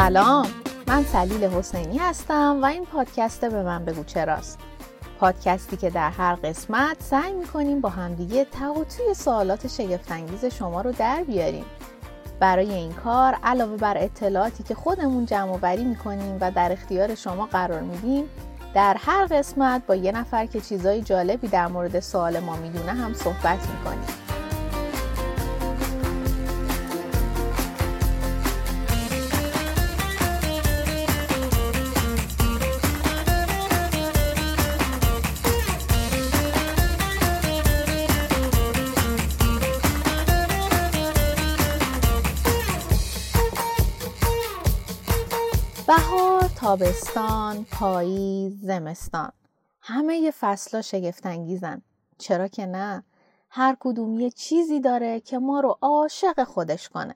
سلام. من سلیل حسینی هستم و این پادکست به من بگو چراست. پادکستی که در هر قسمت سعی می‌کنیم با همدیگه توی سوالات شگفتانگیز شما رو در بیاریم. برای این کار علاوه بر اطلاعاتی که خودمون جمع وری می‌کنیم و در اختیار شما قرار میدیم در هر قسمت با یه نفر که چیزای جالبی در مورد سوال ما می‌دونه هم صحبت می‌کنیم. تابستان، پاییز، زمستان. همه فصلا شگفتانگیزن. چرا که نه؟ هر کدوم یه چیزی داره که ما رو عاشق خودش کنه.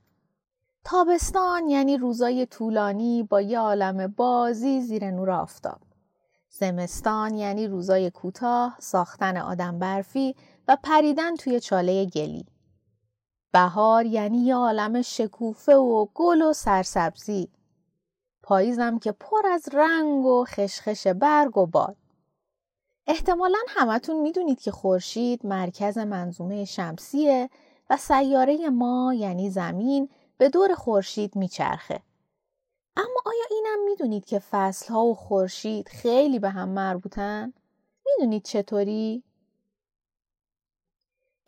تابستان یعنی روزای طولانی با یه عالم بازی زیر نور آفتاب. زمستان یعنی روزای کوتاه ساختن آدم برفی و پریدن توی چاله گلی. بهار یعنی یه عالم شکوفه و گل و سرسبزی. پاییزم که پر از رنگ و خشخش برگ و باد. احتمالا همتون می‌دونید که خورشید مرکز منظومه شمسیه و سیاره ما یعنی زمین به دور خورشید میچرخه. اما آیا اینم می‌دونید که فصلها و خورشید خیلی به هم مربوطن؟ می‌دونید چطوری؟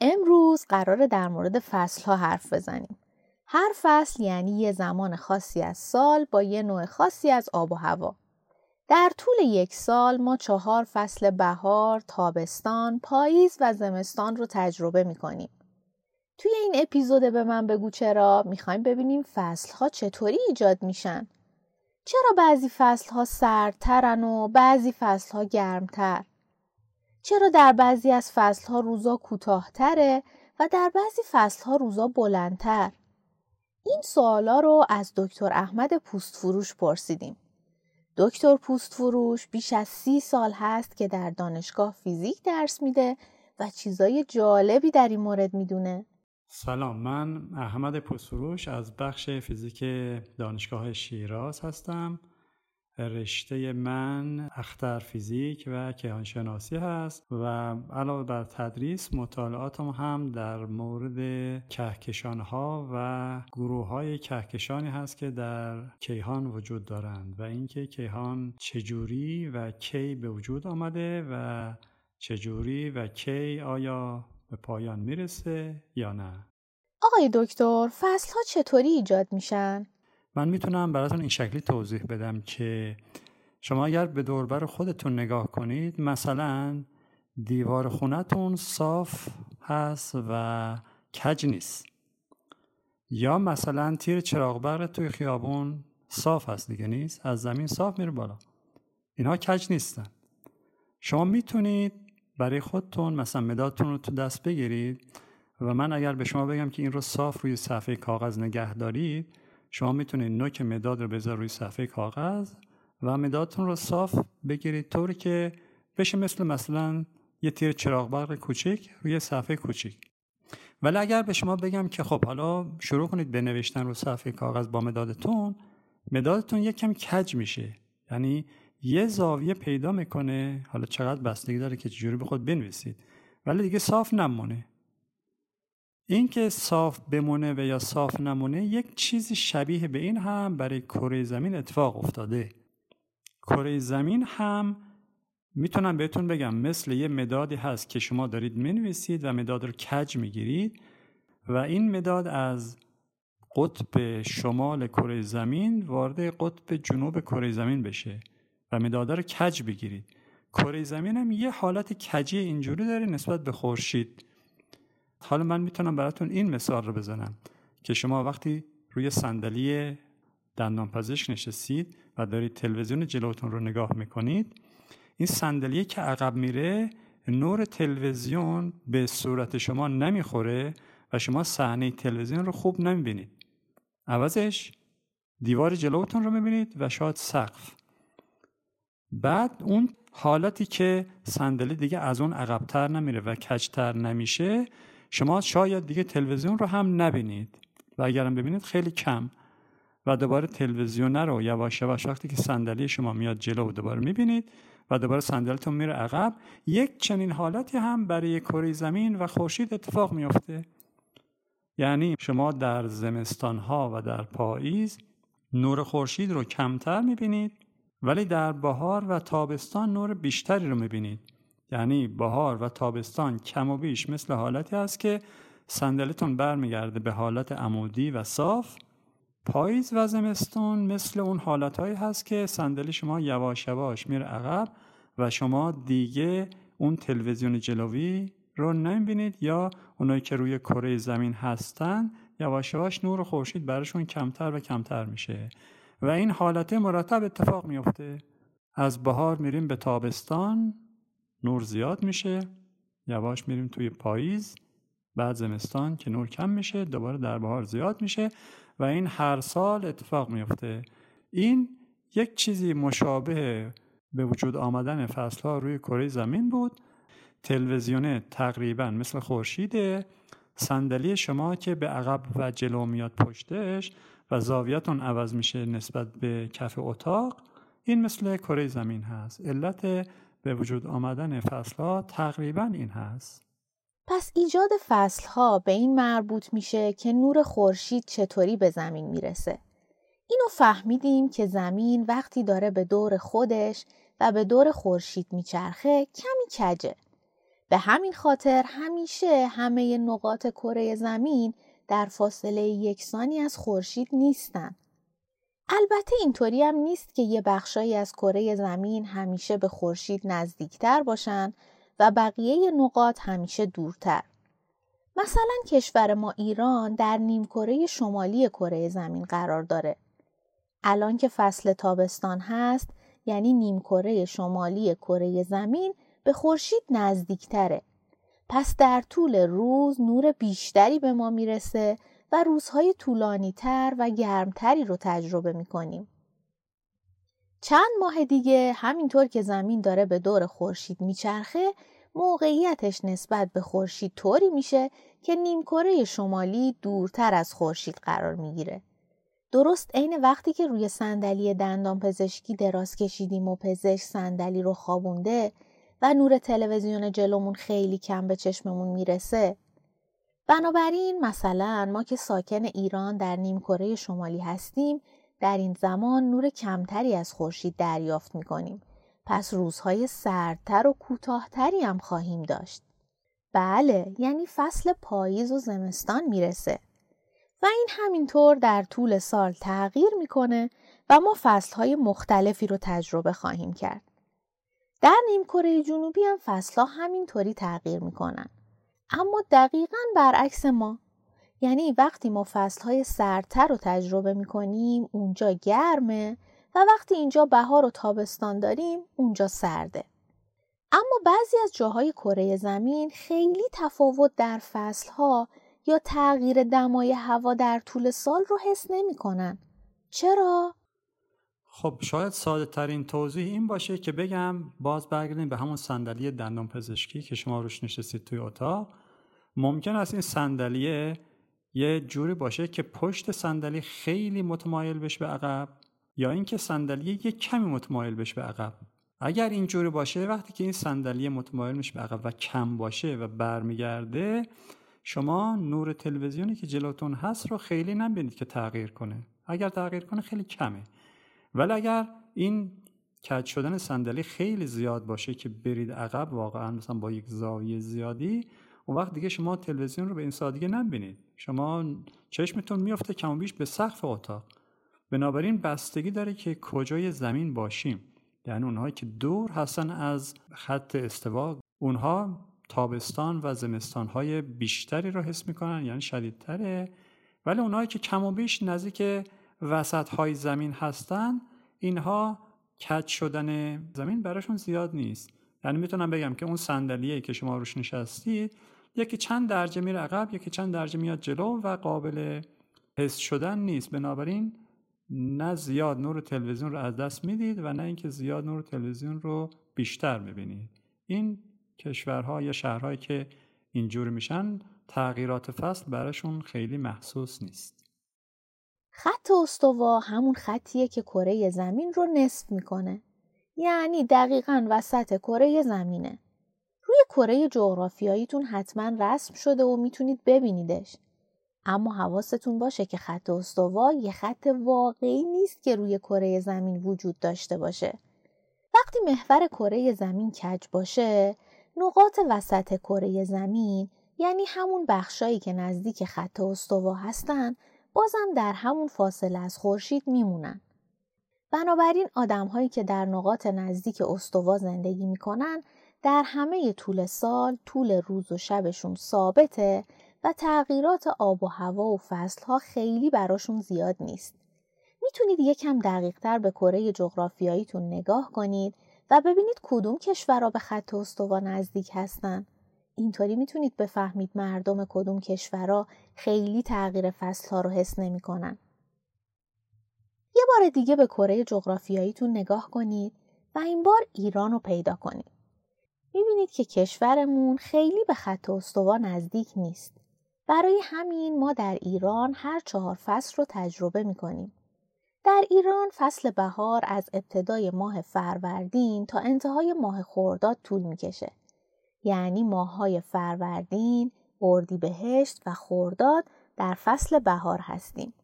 امروز قراره در مورد فصلها حرف بزنیم. هر فصل یعنی یه زمان خاصی از سال با یه نوع خاصی از آب و هوا. در طول یک سال ما چهار فصل بهار، تابستان، پاییز و زمستان رو تجربه می‌کنیم. توی این اپیزود به من بگو چرا می‌خوایم ببینیم فصلها چطوری ایجاد میشن. چرا بعضی فصلها سردترن و بعضی فصلها گرمتر؟ چرا در بعضی از فصلها روزا کوتاهتره و در بعضی فصلها روزا بلندتر؟ این سوالا رو از دکتر احمد پوستفروش پرسیدیم. دکتر پوستفروش بیش از سی سال هست که در دانشگاه فیزیک درس میده و چیزای جالبی در این مورد می‌دونه. سلام من احمد پوستفروش از بخش فیزیک دانشگاه شیراز هستم رشته من اختر فیزیک و کیهانشناسی هست و علاوه بر تدریس مطالعاتم هم در مورد کهکشان ها و گروه های کهکشانی هست که در کیهان وجود دارند و اینکه کیهان چجوری و کی به وجود آمده و چجوری و کی آیا به پایان می‌رسه یا نه آقای دکتر فصل ها چطوری ایجاد میشن؟ من می‌تونم براتون این شکلی توضیح بدم که شما اگر به دوربر خودتون نگاه کنید مثلا دیوار خونتون صاف هست و کج نیست. یا مثلا تیر چراغ برق توی خیابون صاف هست دیگه نیست از زمین صاف میره بالا. اینها کج نیستن. شما می‌تونید برای خودتون مثلا مدادتون رو تو دست بگیرید و من اگر به شما بگم که این رو صاف روی صفحه کاغذ نگه دارید شما می‌تونید نوک مداد رو بذار روی صفحه کاغذ و مدادتون رو صاف بگیرید. طوری که بشه مثل مثلا یه تیر چراغ برق کوچیک روی صفحه کوچیک. ولی اگر به شما بگم که خب حالا شروع کنید به نوشتن رو صفحه کاغذ با مدادتون مدادتون یک کم کج میشه. یعنی یه زاویه پیدا می‌کنه. حالا چقدر بستگی داره که چجوری به خود بنویسید. ولی دیگه صاف نمونه. اینکه صاف بمونه و یا صاف نمونه یک چیزی شبیه به این هم برای کره زمین اتفاق افتاده. کره زمین هم می‌تونم بهتون بگم مثل یه مدادی هست که شما دارید منویسید و مداد رو کج می‌گیرید و این مداد از قطب شمال کره زمین وارد قطب جنوب کره زمین بشه و مداد رو کج بگیرید. کره زمین هم یه حالت کجی اینجوری داره نسبت به خورشید. حالا من می‌تونم براتون این مثال رو بزنم که شما وقتی روی صندلی دندان پزشک نشستید و دارید تلویزیون جلوتون رو نگاه می‌کنید این صندلی که عقب میره نور تلویزیون به صورت شما نمی‌خوره و شما صحنه تلویزیون رو خوب نمی‌بینید. عوضش دیوار جلوتون رو می‌بینید و شاید سقف. بعد اون حالتی که صندلی دیگه از اون عقبتر نمیره و کجتر نمیشه شما شاید دیگه تلویزیون رو هم نبینید و اگرم ببینید خیلی کم و دوباره تلویزیون رو یواش یواش وقتی که صندلی شما میاد جلو و دوباره می‌بینید و دوباره صندلیتون میره عقب یک چنین حالتی هم برای کره زمین و خورشید اتفاق میافته. یعنی شما در زمستان ها و در پاییز نور خورشید رو کمتر می‌بینید ولی در بهار و تابستان نور بیشتری رو می‌بینید. یعنی بهار و تابستان کم و بیش مثل حالتی است که صندلیتون برمیگرده به حالت عمودی و صاف. پاییز و زمستون مثل اون حالتهایی هست که صندلی شما یواش یواش میره عقب و شما دیگه اون تلویزیون جلوی رو نمی‌بینید یا اونایی که روی کره زمین هستن یواش یواش نور خورشید براشون کمتر و کمتر میشه. و این حالت مرتب اتفاق میفته از بهار میریم به تابستان. نور زیاد میشه. یواش میریم توی پاییز. بعد زمستان که نور کم میشه دوباره در بهار زیاد میشه و این هر سال اتفاق میفته. این یک چیزی مشابه به وجود آمدن فصل ها روی کره زمین بود. تلویزیون تقریبا مثل خورشیده صندلی شما که به عقب و جلو میاد پشتش و زاویتون عوض میشه نسبت به کف اتاق این مثل کره زمین هست. علت به وجود آمدن فصل ها تقریبا این هست. پس ایجاد فصل ها به این مربوط میشه که نور خورشید چطوری به زمین می‌رسه. اینو فهمیدیم که زمین وقتی داره به دور خودش و به دور خورشید میچرخه کمی کجه. به همین خاطر همیشه همه نقاط کره زمین در فاصله یکسانی از خورشید نیستن. البته اینطوری هم نیست که یه بخشایی از کره زمین همیشه به خورشید نزدیکتر باشن و بقیه نقاط همیشه دورتر. مثلا کشور ما ایران در نیمکره شمالی کره زمین قرار داره. الان که فصل تابستان هست یعنی نیمکره شمالی کره زمین به خورشید نزدیکتره. پس در طول روز نور بیشتری به ما می‌رسه و روزهای طولانی تر و گرمتری رو تجربه می‌کنیم. چند ماه دیگه همینطور که زمین داره به دور خورشید میچرخه موقعیتش نسبت به خورشید طوری میشه که نیمکره شمالی دورتر از خورشید قرار می‌گیره. درست عین وقتی که روی صندلی دندان پزشکی دراز کشیدیم و پزشک صندلی رو خوابونده و نور تلویزیون جلومون خیلی کم به چشممون می‌رسه بنابراین مثلا ما که ساکن ایران در نیمکره شمالی هستیم در این زمان نور کمتری از خورشید دریافت می‌کنیم. پس روزهای سردتر و کوتاهتری هم خواهیم داشت. بله یعنی فصل پاییز و زمستان می‌رسه. و این همینطور در طول سال تغییر می‌کنه و ما فصلهای مختلفی رو تجربه خواهیم کرد. در نیم کره جنوبی هم فصلها همینطوری تغییر می‌کنن. اما دقیقا برعکس ما یعنی وقتی ما فصلهای سردتر رو تجربه می‌کنیم اونجا گرمه و وقتی اینجا بهار و تابستان داریم اونجا سرده اما بعضی از جاهای کره زمین خیلی تفاوت در فصلها یا تغییر دمای هوا در طول سال رو حس نمی‌کنن. چرا؟ خب شاید ساده ترین توضیح این باشه که بگم باز برگردیم به همون صندلی دندان پزشکی که شما روش نشستید توی اتاق. ممکن است این صندلی یه جوری باشه که پشت صندلی خیلی متمایل بشه به عقب یا اینکه صندلی یه کمی متمایل بشه به عقب. اگر این جوری باشه وقتی که این صندلی متمایل میشه به عقب و کم باشه و برمیگرده شما نور تلویزیونی که جلوتون هست رو خیلی نبینید که تغییر کنه. اگر تغییر کنه خیلی کمه. ولی اگر این کج شدن صندلی خیلی زیاد باشه که برید عقب واقعا مثلا با یک زاویه زیادی اون وقت دیگه شما تلویزیون رو به این سادگی نبینید. شما چشمتون میفته کم و بیش به سقف اتاق. بنابراین بستگی داره که کجای زمین باشیم. یعنی اونهایی که دور هستن از خط استوا اونها تابستان و زمستان های بیشتری رو حس می‌کنن یعنی شدیدتره. ولی اونهایی که کم و بیش نزدیک وسط های زمین هستن اینها کج شدن زمین براشون زیاد نیست. یعنی می‌تونم بگم که اون صندلیه که شما روش نشستید یکی چند درجه میره عقب یکی چند درجه میاد جلو و قابل حس شدن نیست. بنابراین نه زیاد نور تلویزیون رو از دست می‌دید و نه اینکه زیاد نور تلویزیون رو بیشتر می‌بینید این کشورها یا شهرهایی که اینجور میشن تغییرات فصل براشون خیلی محسوس نیست. خط استوا همون خطیه که کره زمین رو نصف می‌کنه. یعنی دقیقا وسط کره زمینه. روی کره جغرافیاییتون حتما رسم شده و می‌تونید ببینیدش. اما حواستون باشه که خط استوا یه خط واقعی نیست که روی کره زمین وجود داشته باشه. وقتی محور کره زمین کج باشه، نقاط وسط کره زمین یعنی همون بخشایی که نزدیک خط استوا هستن بازم در همون فاصله از خورشید میمونن. بنابراین آدم هایی که در نقاط نزدیک استوا زندگی می‌کنن در همه طول سال طول روز و شبشون ثابته و تغییرات آب و هوا و فصلها خیلی براشون زیاد نیست. می‌تونید یکم دقیقتر به کره جغرافیاییتون نگاه کنید و ببینید کدوم کشورها به خط استوا نزدیک هستن. اینطوری می‌تونید بفهمید مردم کدوم کشورها خیلی تغییر فصلها رو حس نمی‌کنن. یه بار دیگه به کره جغرافیاییتون نگاه کنید و این بار ایران رو پیدا کنید. می‌بینید که کشورمون خیلی به خط استوا نزدیک نیست. برای همین ما در ایران هر چهار فصل رو تجربه می‌کنیم. در ایران فصل بهار از ابتدای ماه فروردین تا انتهای ماه خرداد طول می‌کشه. یعنی ماههای فروردین، اردیبهشت و خرداد در فصل بهار هستیم.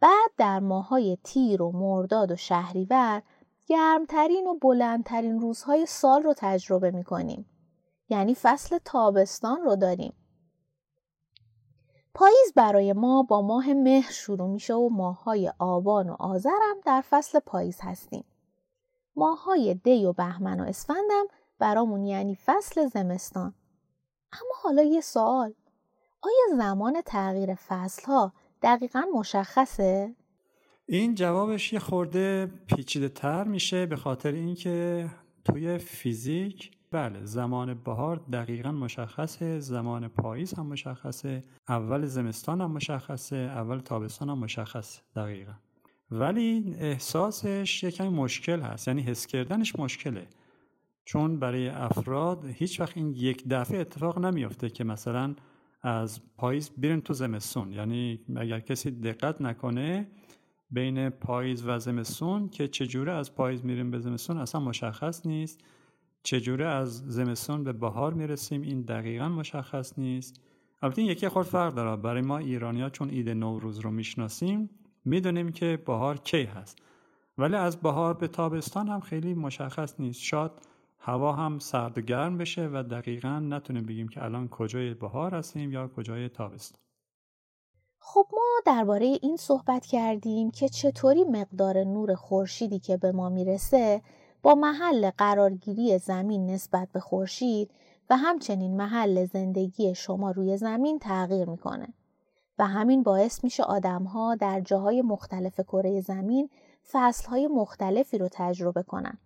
بعد در ماهای تیر و مرداد و شهریور گرمترین و بلندترین روزهای سال رو تجربه می کنیم. یعنی فصل تابستان رو داریم. پاییز برای ما با ماه مهر شروع میشه و ماههای آبان و آذرم در فصل پاییز هستیم. ماههای دی و بهمن و اسفندم برامون یعنی فصل زمستان. اما حالا یه سوال. آیا زمان تغییر فصلها دقیقا مشخصه؟ این جوابش یه خورده پیچیده تر میشه به خاطر اینکه توی فیزیک بله زمان بهار دقیقا مشخصه زمان پاییز هم مشخصه اول زمستان هم مشخصه اول تابستان هم مشخصه دقیقا ولی احساسش یکم مشکل هست یعنی حس کردنش مشکله چون برای افراد هیچ وقت این یک دفعه اتفاق نمیافته که مثلا از پاییز بیرن تو زمستون. یعنی اگر کسی دقت نکنه بین پاییز و زمستون که چجوره از پاییز میریم به زمستون اصلا مشخص نیست. چجوره از زمستون به بهار می‌رسیم این دقیقا مشخص نیست. البته این یکی خود فرق داره. برای ما ایرانیا چون عید نوروز رو می‌شناسیم می‌دونیم که بهار کی هست. ولی از بهار به تابستان هم خیلی مشخص نیست. شاید هوا هم سرد و گرم بشه و دقیقا نتونیم بگیم که الان کجای بهار هستیم یا کجای تابستان خب ما درباره این صحبت کردیم که چطوری مقدار نور خورشیدی که به ما می‌رسه با محل قرارگیری زمین نسبت به خورشید و همچنین محل زندگی شما روی زمین تغییر می‌کنه و همین باعث میشه آدمها در جاهای مختلف کره زمین فصلهای مختلفی رو تجربه کنن.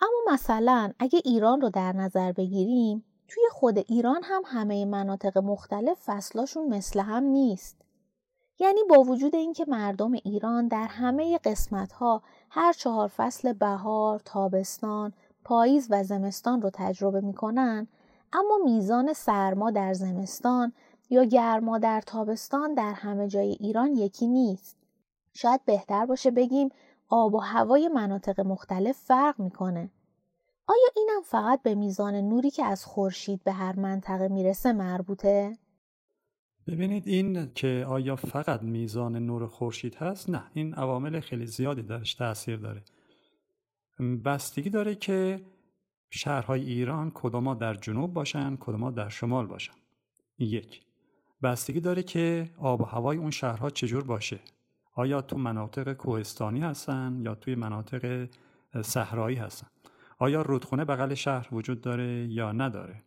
اما مثلا اگه ایران رو در نظر بگیریم توی خود ایران هم همه مناطق مختلف فصلاشون مثل هم نیست. یعنی با وجود اینکه مردم ایران در همه قسمت ها هر چهار فصل بهار، تابستان، پاییز و زمستان رو تجربه می‌کنن اما میزان سرما در زمستان یا گرما در تابستان در همه جای ایران یکی نیست. شاید بهتر باشه بگیم آب و هوای مناطق مختلف فرق می‌کنه. آیا اینم فقط به میزان نوری که از خورشید به هر منطقه می‌رسه مربوطه؟ ببینید این که آیا فقط میزان نور خورشید هست نه این عوامل خیلی زیادی درش تاثیر داره بستگی داره که شهرهای ایران کدوما در جنوب باشن کدوما در شمال باشن یک بستگی داره که آب و هوای اون شهرها چجور باشه آیا تو مناطق کوهستانی هستن یا توی مناطق صحرایی هستن؟ آیا رودخونه بغل شهر وجود داره یا نداره؟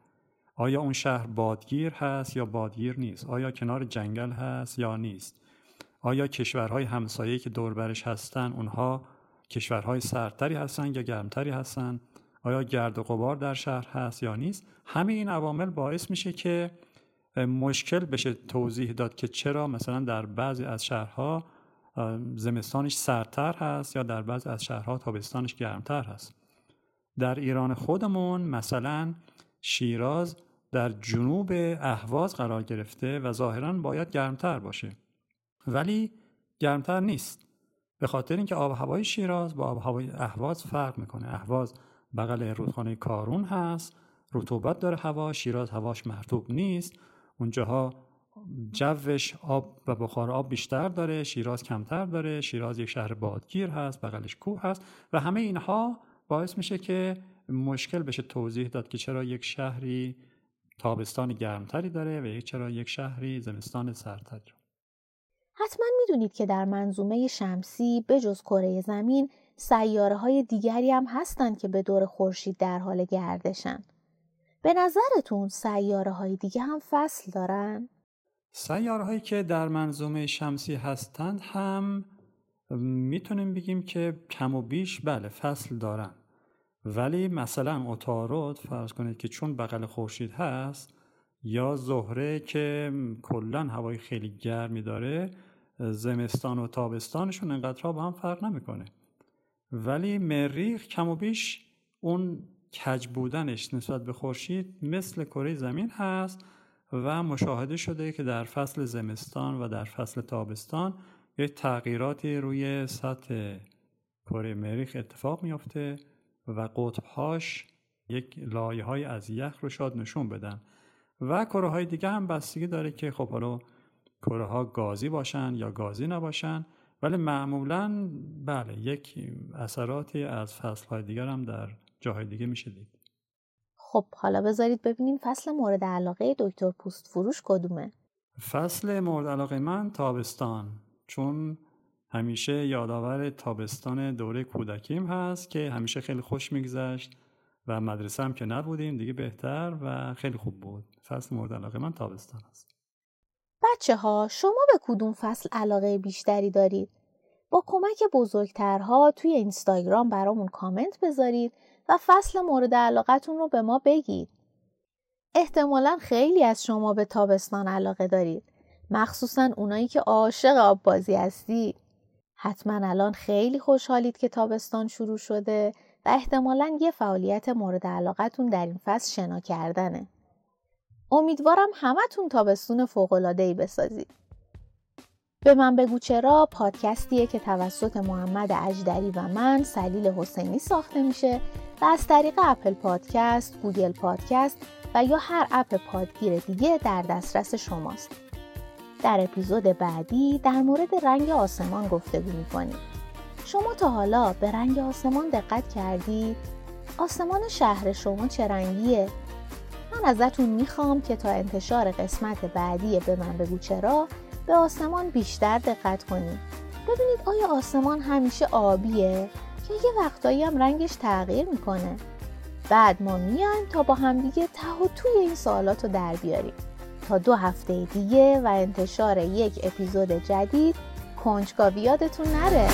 آیا اون شهر بادگیر هست یا بادگیر نیست؟ آیا کنار جنگل هست یا نیست؟ آیا کشورهای همسایه که دوربرش هستن اونها کشورهای سردتری هستن یا گرمتری هستن؟ آیا گرد و غبار در شهر هست یا نیست؟ همه این عوامل باعث میشه که مشکل بشه توضیح داد که چرا مثلا در بعضی از شهرها زمستانش سردتر هست یا در بعضی از شهرها تابستانش گرمتر هست؟ در ایران خودمون مثلا شیراز در جنوب اهواز قرار گرفته و ظاهرا باید گرمتر باشه. ولی گرمتر نیست. به خاطر اینکه آب هوای شیراز با آب هوای اهواز فرق می‌کنه. اهواز بغل رودخانه کارون هست رطوبت داره هوا شیراز هواش مرطوب نیست. اونجاها جوش آب و بخار آب بیشتر داره شیراز کمتر داره شیراز یک شهر بادگیر هست بغلش کوه هست و همه اینها باعث میشه که مشکل بشه توضیح داد که چرا یک شهری تابستان گرمتری داره و یک چرا یک شهری زمستان سردتری حتما می‌دونید که در منظومه شمسی بجز کره زمین سیاره های دیگری هم هستند که به دور خورشید در حال گردشن. به نظرتون سیاره های دیگه هم فصل دارن؟ سیاره هایی که در منظومه شمسی هستند هم می‌تونیم بگیم که کم و بیش بله فصل دارن. ولی مثلا اتارود فرض کنید که چون بغل خورشید هست یا زهره که کلا هوای خیلی گرمی داره زمستان و تابستانشون انقدر با هم فرق نمی‌کنه. ولی مریخ کم و بیش اون کج بودنش نسبت به خورشید مثل کره زمین هست. و مشاهده شده که در فصل زمستان و در فصل تابستان یک تغییراتی روی سطح کره مریخ اتفاق میافته و قطبهاش یک لایه های از یخ رو شاد نشون بدن. و کره های دیگه هم بستگی داره که خب حالا کره ها گازی باشن یا گازی نباشن ولی معمولا بله یک اثراتی از فصل های دیگر هم در جاهای دیگه میشه دید. خب حالا بذارید ببینیم فصل مورد علاقه دکتر پوست فروش کدومه. فصل مورد علاقه من تابستان چون همیشه یادآور تابستان دوره کودکیم هست که همیشه خیلی خوش میگذشت و مدرسه هم که نبودیم دیگه بهتر و خیلی خوب بود. فصل مورد علاقه من تابستان است. بچه ها شما به کدوم فصل علاقه بیشتری دارید؟ با کمک بزرگترها توی اینستاگرام برامون کامنت بذارید و فصل مورد علاقتون رو به ما بگید. احتمالا خیلی از شما به تابستان علاقه دارید. مخصوصا اونایی که عاشق آب بازی هستید. حتما الان خیلی خوشحالید که تابستان شروع شده و احتمالا یه فعالیت مورد علاقتون در این فصل شنا کردنه. امیدوارم همتون تابستون ای بسازید. به من بگو چرا پادکستیه که توسط محمد اجدری و من سلیل حسینی ساخته میشه و از طریق Apple Podcast، Google Podcast و یا هر اپ پادگیر دیگه در دسترس شماست. در اپیزود بعدی در مورد رنگ آسمان گفتگو می‌کنیم. شما تا حالا به رنگ آسمان دقت کردید؟ آسمان شهر شما چه رنگیه؟ من ازتون می‌خوام که تا انتشار قسمت بعدی به من بگو چرا به آسمان بیشتر دقت کنید. ببینید آیا آسمان همیشه آبیه که یه وقتایی هم رنگش تغییر می‌کنه. بعد ما میایم تا با همدیگه ته و توی این سوالات رو در بیاریم. تا دو هفته دیگه و انتشار یک اپیزود جدید کنجکاوی یادتون نره